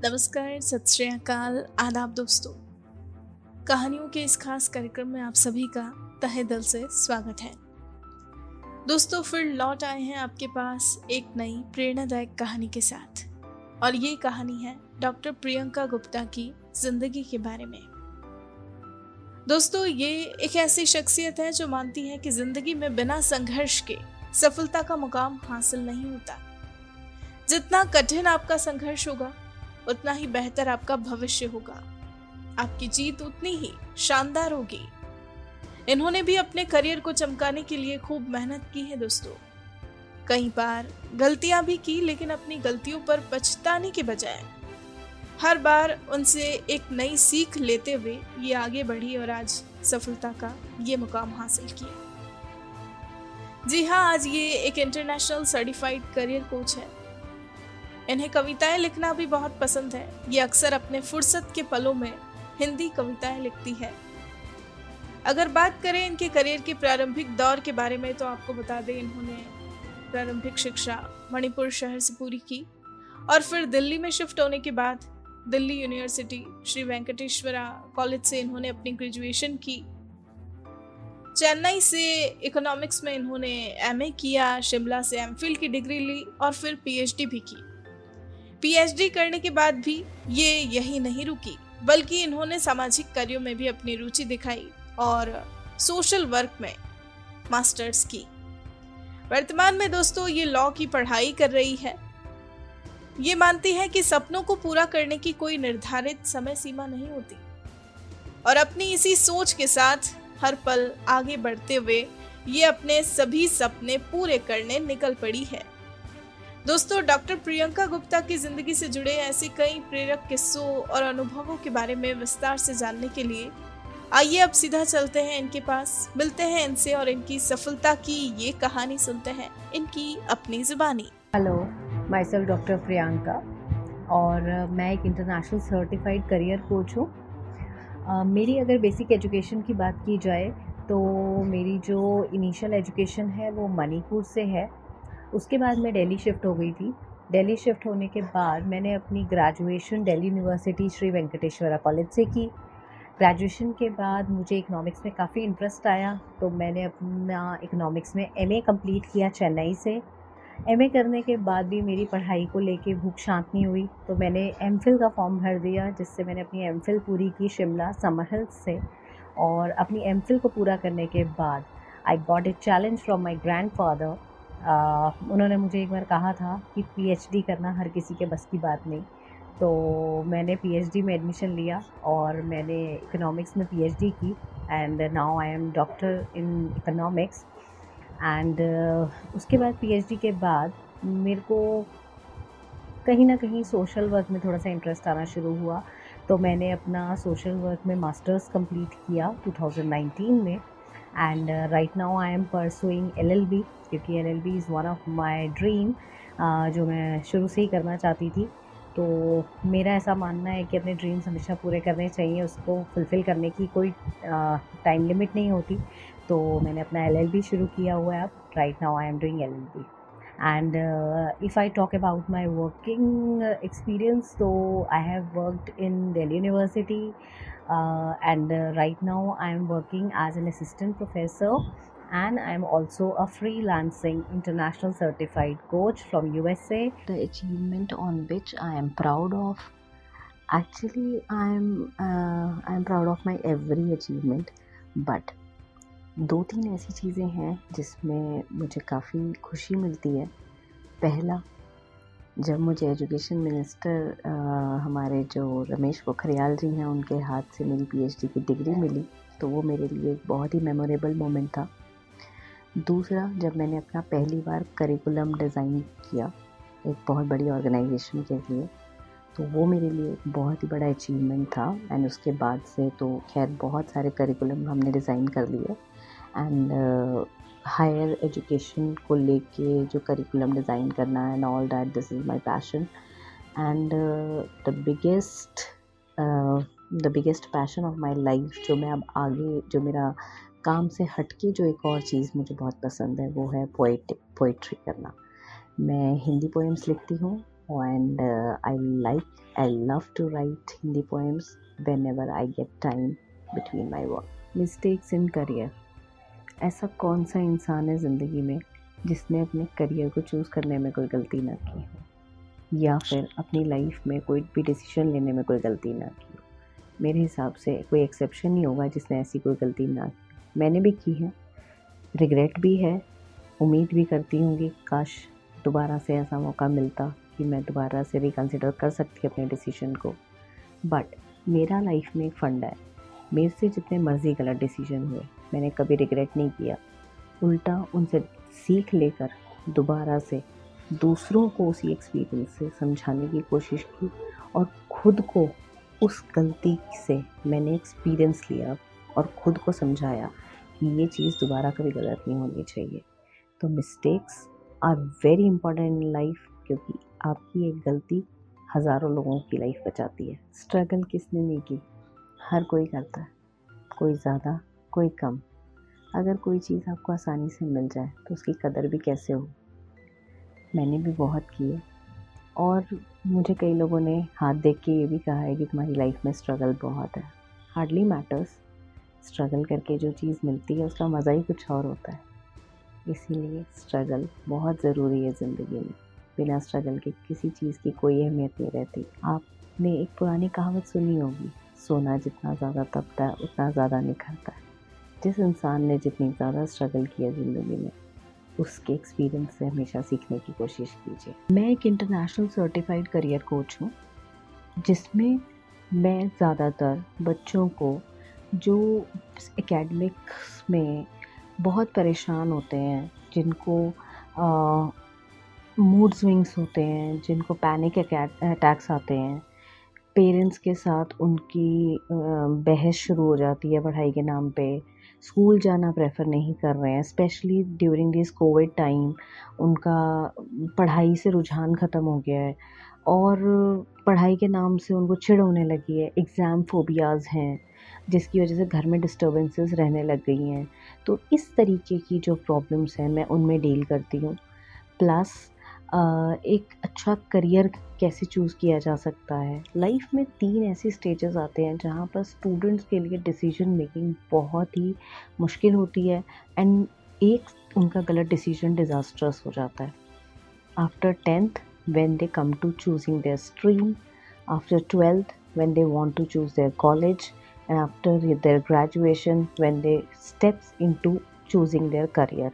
नमस्कार, सत श्री अकाल, आदाब दोस्तों। कहानियों के इस खास कार्यक्रम में आप सभी का तहे दिल से स्वागत है। दोस्तों, फिर लौट आए हैं आपके पास एक नई प्रेरणादायक कहानी के साथ। और ये कहानी है डॉक्टर प्रियंका गुप्ता की ज़िंदगी के बारे में। दोस्तों, ये एक ऐसी शख्सियत है जो मानती है कि ज़िंदगी में बिना संघर्ष के सफलता का मुकाम हासिल नहीं होता। जितना कठिन आपका संघर्ष होगा उतना ही बेहतर आपका भविष्य होगा। आपकी जीत उतनी ही शानदार होगी। इन्होंने भी अपने करियर को चमकाने के लिए खूब मेहनत की है दोस्तों। कई बार गलतियाँ भी की, लेकिन अपनी गलतियों पर पछताने के बजाय। हर बार उनसे एक नई सीख लेते हुए ये आगे बढ़ी और आज सफलता का ये मुकाम हासिल किया। जी हाँ आज ये एक इंटरनेशनल सर्टिफाइड करियर कोच है। इन्हें कविताएँ लिखना भी बहुत पसंद है। ये अक्सर अपने फुर्सत के पलों में हिंदी कविताएँ लिखती है। अगर बात करें इनके करियर के प्रारंभिक दौर के बारे में तो आपको बता दें इन्होंने प्रारंभिक शिक्षा मणिपुर शहर से पूरी की और फिर दिल्ली में शिफ्ट होने के बाद दिल्ली यूनिवर्सिटी श्री वेंकटेश्वरा कॉलेज से इन्होंने अपनी ग्रेजुएशन की। चेन्नई से इकोनॉमिक्स में इन्होंने एमए किया, शिमला से एमफिल की डिग्री ली और फिर पीएचडी भी की। पीएचडी करने के बाद भी ये यही नहीं रुकी, बल्कि इन्होंने सामाजिक कार्यों में भी अपनी रुचि दिखाई और सोशल वर्क में मास्टर्स की। वर्तमान में दोस्तों ये लॉ की पढ़ाई कर रही है। ये मानती है कि सपनों को पूरा करने की कोई निर्धारित समय सीमा नहीं होती और अपनी इसी सोच के साथ हर पल आगे बढ़ते हुए ये अपने सभी सपने पूरे करने निकल पड़ी है। दोस्तों, डॉक्टर प्रियंका गुप्ता की ज़िंदगी से जुड़े ऐसे कई प्रेरक किस्सों और अनुभवों के बारे में विस्तार से जानने के लिए आइए अब सीधा चलते हैं इनके पास। मिलते हैं इनसे और इनकी सफलता की ये कहानी सुनते हैं। इनकी अपनी जुबानी। Hello myself doctor Priyanka और मैं एक इंटरनेशनल सर्टिफाइड करियर कोच हूँ। मेरी अगर बेसिक एजुकेशन की बात की जाए तो मेरी जो इनिशियल एजुकेशन है वो मणिपुर से है। उसके बाद मैं दिल्ली शिफ्ट हो गई थी। दिल्ली शिफ्ट होने के बाद मैंने अपनी graduation Delhi university Shri Venkateswara college से की। ग्रेजुएशन के बाद मुझे इकोनॉमिक्स में काफ़ी इंटरेस्ट आया तो मैंने अपना इकोनॉमिक्स में एमए कंप्लीट किया चेन्नई से। एमए करने के बाद भी मेरी पढ़ाई को लेके भूख शांत नहीं हुई तो मैंने एम का फॉर्म भर दिया, जिससे मैंने अपनी एम पूरी की शिमला समर से और अपनी एम को पूरा करने के बाद I got a challenge from my grandfather उन्होंने मुझे एक बार कहा था कि पीएचडी करना हर किसी के बस की बात नहीं। तो मैंने पीएचडी में एडमिशन लिया और मैंने इकोनॉमिक्स में पीएचडी की and now I M doctor in economics and उसके बाद पीएचडी के बाद मेरे को कहीं ना कहीं सोशल वर्क में थोड़ा सा इंटरेस्ट आना शुरू हुआ। तो मैंने अपना सोशल वर्क में मास्टर्स कंप्लीट किया 2019 में। And right now I am pursuing LLB क्योंकि L L B is one of my dream जो मैं शुरू से ही करना चाहती थी। तो मेरा ऐसा मानना है कि अपने ड्रीम्स हमेशा पूरे करने चाहिए उसको फुलफ़िल करने की कोई टाइम लिमिट नहीं होती। तो मैंने अपना एल एल बी शुरू किया हुआ है अब। Right now I am doing L L B and uh, if i talk about my working uh, experience so i have worked in delhi university uh, and uh, right now i am working as an assistant professor and I'm also a freelancing international certified coach from USA. The achievement on which I am proud of. Actually, I'm uh, I'm proud of my every achievement, but दो तीन ऐसी चीज़ें हैं जिसमें मुझे काफ़ी खुशी मिलती है पहला जब मुझे एजुकेशन मिनिस्टर हमारे जो रमेश पोखरियाल जी हैं, उनके हाथ से मेरी पीएचडी की डिग्री मिली तो वो मेरे लिए एक बहुत ही मेमोरेबल मोमेंट था। दूसरा, जब मैंने अपना पहली बार करिकुलम डिज़ाइन किया, एक बहुत बड़ी ऑर्गेनाइजेशन के लिए तो वो मेरे लिए एक बहुत ही बड़ा अचीवमेंट था। एंड उसके बाद से तो खैर, बहुत सारे करिकुलम हमने डिज़ाइन कर लिए। एंड हायर एजुकेशन को लेके जो करिकुलम डिज़ाइन करना है and all that this is my passion and the biggest the biggest passion of my life जो मैं अब आगे, जो मेरा काम से हटके जो एक और चीज़ मुझे बहुत पसंद है, वो है पोइटिक पोइट्री करना मैं हिंदी पोएम्स लिखती हूँ and I like I love to write Hindi poems poems ever I get time between my work. Mistakes in career ऐसा कौन सा इंसान है ज़िंदगी में जिसने अपने करियर को चूज़ करने में कोई गलती ना की हो? या फिर अपनी लाइफ में कोई भी डिसीज़न लेने में कोई गलती ना की हो? मेरे हिसाब से कोई एक्सेप्शन नहीं होगा जिसने ऐसी कोई गलती ना की। मैंने भी की है। रिग्रेट भी है। उम्मीद भी करती हूँ कि काश दोबारा से ऐसा मौका मिलता कि मैं दोबारा से रिकन्सिडर कर सकती अपने डिसीज़न को। बट मेरा लाइफ में एक फंड है। मेरे से जितने मर्ज़ी गलत डिसीज़न हुए मैंने कभी रिग्रेट नहीं किया। उल्टा उनसे सीख लेकर दोबारा से दूसरों को उसी एक्सपीरियंस से समझाने की कोशिश की और खुद को उस गलती से मैंने एक्सपीरियंस लिया और खुद को समझाया कि ये चीज़ दोबारा कभी गलत नहीं होनी चाहिए। तो mistakes are very important in life क्योंकि आपकी एक गलती हज़ारों लोगों की लाइफ बचाती है। स्ट्रगल किसने नहीं की? हर कोई करता है। कोई ज़्यादा कोई कम। अगर कोई चीज़ आपको आसानी से मिल जाए तो उसकी कदर भी कैसे हो? मैंने भी बहुत की है। और मुझे कई लोगों ने हाथ देख के ये भी कहा है कि तुम्हारी लाइफ में स्ट्रगल बहुत है। हार्डली मैटर्स स्ट्रगल करके जो चीज़ मिलती है, उसका मज़ा ही कुछ और होता है। इसीलिए स्ट्रगल बहुत ज़रूरी है ज़िंदगी में। बिना स्ट्रगल के किसी चीज़ की कोई अहमियत नहीं रहती। आपने एक पुरानी कहावत सुनी होगी, सोना जितना ज़्यादा तपता है, उतना ज़्यादा निखरता है। जिस इंसान ने जितनी ज़्यादा स्ट्रगल किया ज़िंदगी में, उसके एक्सपीरियंस से हमेशा सीखने की कोशिश कीजिए। मैं एक इंटरनेशनल सर्टिफाइड करियर कोच हूँ, जिसमें मैं ज़्यादातर बच्चों को जो एकेडमिक्स में बहुत परेशान होते हैं, जिनको मूड स्विंग्स होते हैं, जिनको पैनिक अटैक्स आते हैं पेरेंट्स के साथ उनकी बहस शुरू हो जाती है पढ़ाई के नाम पे। स्कूल जाना प्रेफर नहीं कर रहे हैं specially during this Covid time उनका पढ़ाई से रुझान ख़त्म हो गया है। और पढ़ाई के नाम से उनको चिड़ होने लगी है एग्ज़ाम फोबियाज़ हैं, जिसकी वजह से घर में डिस्टर्बेंसेस रहने लग गई हैं। तो इस तरीके की जो प्रॉब्लम्स हैं, मैं उनमें डील करती हूँ। प्लस एक अच्छा करियर कैसे चूज़ किया जा सकता है? लाइफ में तीन ऐसे स्टेजेस आते हैं जहाँ पर स्टूडेंट्स के लिए डिसीज़न मेकिंग बहुत ही मुश्किल होती है एंड एक उनका गलत डिसीज़न डिज़ास्ट्रस हो जाता है। After tenth when they come to choosing their stream after twelfth when they want to choose their college and after their graduation when they steps into choosing their career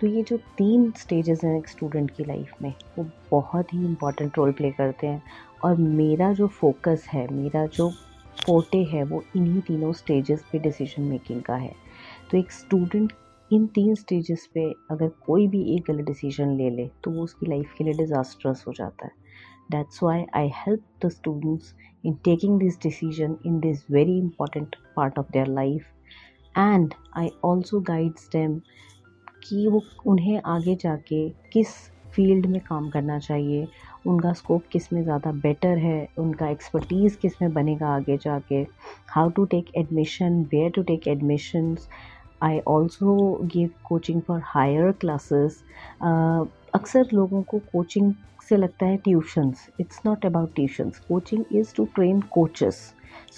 तो ये जो तीन stages हैं एक student की life में, वो बहुत ही इंपॉर्टेंट रोल प्ले करते हैं। और मेरा जो फोकस है, मेरा जो फोटे है, वो इन्हीं तीनों स्टेजेस पे डिसीज़न मेकिंग का है। तो एक स्टूडेंट इन तीन स्टेजेस पे अगर कोई भी एक गलत डिसीज़न ले ले तो वो उसकी लाइफ के लिए डिज़ास्ट्रस हो जाता है। That's why I help the students in taking this decision in this very important part of their life and I also guides them कि वो उन्हें आगे जाके किस फ़ील्ड में काम करना चाहिए, उनका स्कोप किसमें ज़्यादा बेटर है, उनका एक्सपर्टीज़ किसमें बनेगा आगे जाके how to take admission where to take admissions I also give coaching for higher classes अक्सर लोगों को कोचिंग से लगता है tuitions it's not about tuitions coaching is to train coaches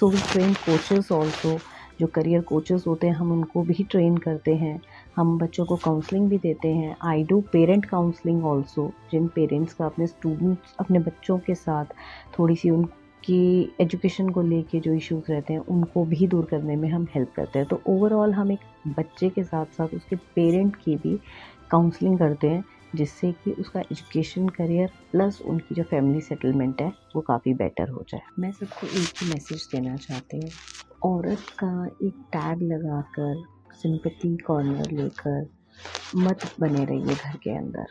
so we train coaches also जो career coaches होते हैं, हम उनको भी ट्रेन करते हैं। हम बच्चों को काउंसलिंग भी देते हैं। I do parent counselling also Jin parents का अपने स्टूडेंट्स अपने बच्चों के साथ थोड़ी सी उनकी एजुकेशन को लेके जो इश्यूज़ रहते हैं, उनको भी दूर करने में हम हेल्प करते हैं। तो ओवरऑल हम एक बच्चे के साथ साथ उसके पेरेंट की भी काउंसलिंग करते हैं, जिससे कि उसका एजुकेशन करियर प्लस उनकी जो फैमिली सेटलमेंट है, वो काफ़ी बेटर हो जाए। मैं सबको एक ही मैसेज देना चाहती हूँ। औरत का एक टैग लगाकर सिंपति कॉर्नर लेकर मत बने रहिए घर के अंदर।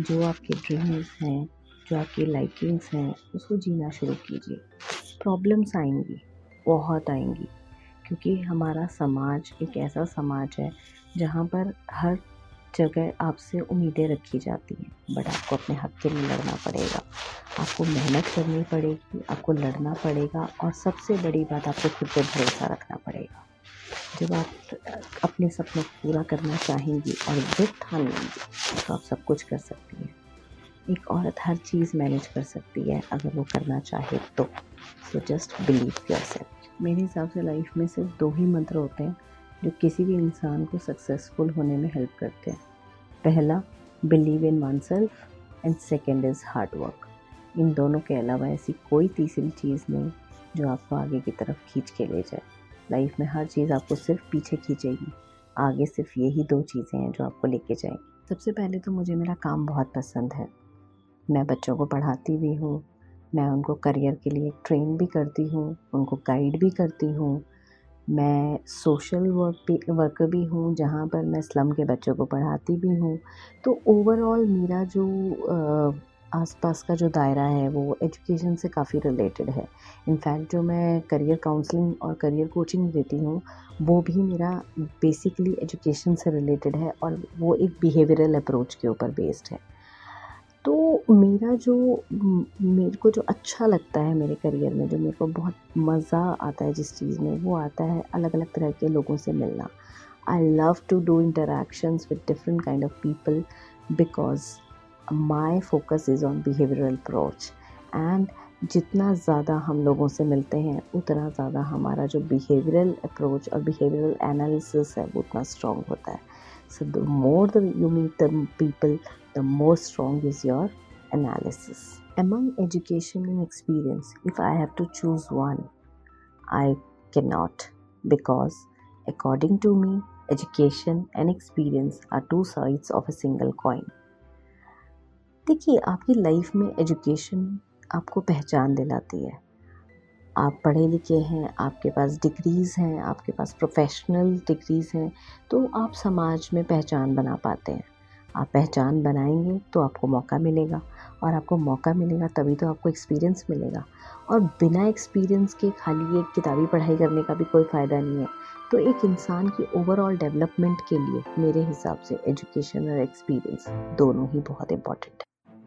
जो आपके ड्रीम्स हैं, जो आपकी लाइकिंग्स हैं, उसको जीना शुरू कीजिए। प्रॉब्लम्स आएँगी, बहुत आएँगी, क्योंकि हमारा समाज एक ऐसा समाज है, जहाँ पर हर जगह आपसे उम्मीदें रखी जाती हैं। बट आपको अपने हक के लिए लड़ना पड़ेगा। आपको मेहनत करनी पड़ेगी, आपको लड़ना पड़ेगा, और सबसे बड़ी बात, आपको खुद पर भरोसा रखना पड़ेगा। जब आप अपने सपनों को पूरा करना चाहेंगी और जिद ठान लेंगी तो आप सब कुछ कर सकती हैं। एक औरत हर चीज़ मैनेज कर सकती है, अगर वो करना चाहे तो। So just believe yourself मेरे हिसाब से लाइफ में सिर्फ़ दो ही मंत्र होते हैं, जो किसी भी इंसान को सक्सेसफुल होने में हेल्प करते हैं। पहला believe in oneself and second is hard work इन दोनों के अलावा ऐसी कोई तीसरी चीज़ नहीं, जो आपको आगे की तरफ़ खींच के ले जाए। लाइफ में हर चीज़ आपको सिर्फ़ पीछे खींचेगी। आगे सिर्फ़ यही दो चीज़ें हैं जो आपको लेके जाएँगी। सबसे पहले तो मुझे मेरा काम बहुत पसंद है। मैं बच्चों को पढ़ाती भी हूँ। मैं उनको करियर के लिए ट्रेन भी करती हूँ, उनको गाइड भी करती हूँ। मैं सोशल वर्क भी वर्कर भी हूँ, जहाँ पर मैं स्लम के बच्चों को पढ़ाती भी हूँ। तो ओवरऑल मेरा जो आसपास का जो दायरा है वो एजुकेशन से काफ़ी रिलेटेड है। इनफैक्ट जो मैं करियर काउंसलिंग और करियर कोचिंग देती हूँ, वो भी मेरा बेसिकली एजुकेशन से रिलेटेड है और वो एक बिहेवियरल अप्रोच के ऊपर बेस्ड है। तो मेरा जो, मेरे को जो अच्छा लगता है मेरे करियर में, जो मेरे को बहुत मज़ा आता है जिस चीज़ में, वो आता है अलग अलग तरह के लोगों से मिलना। I love to do interactions with different kind of people because my focus is on behavioural approach and जितना ज़्यादा हम लोगों से मिलते हैं, उतना ज़्यादा हमारा जो बिहेवियरल अप्रोच और बिहेवियरल एनालिसिस है, वो उतना स्ट्रॉन्ग होता है। So the more the you meet the people the more strong is your analysis among education and experience if I have to choose one I can not because according to me education and experience are two sides of a single coin देखिए, आपकी life में education आपको पहचान दिलाती है। आप पढ़े लिखे हैं, आपके पास डिग्रीज़ हैं, आपके पास प्रोफेशनल डिग्रीज़ हैं तो आप समाज में पहचान बना पाते हैं। आप पहचान बनाएँगे तो आपको मौका मिलेगा और आपको मौका मिलेगा तभी तो आपको एक्सपीरियंस मिलेगा। और बिना एक्सपीरियंस के खाली एक किताबी पढ़ाई करने का भी कोई फ़ायदा नहीं है। तो एक इंसान की ओवरऑल डेवलपमेंट के लिए मेरे हिसाब से एजुकेशन और एक्सपीरियंस दोनों ही बहुत इंपॉर्टेंट है।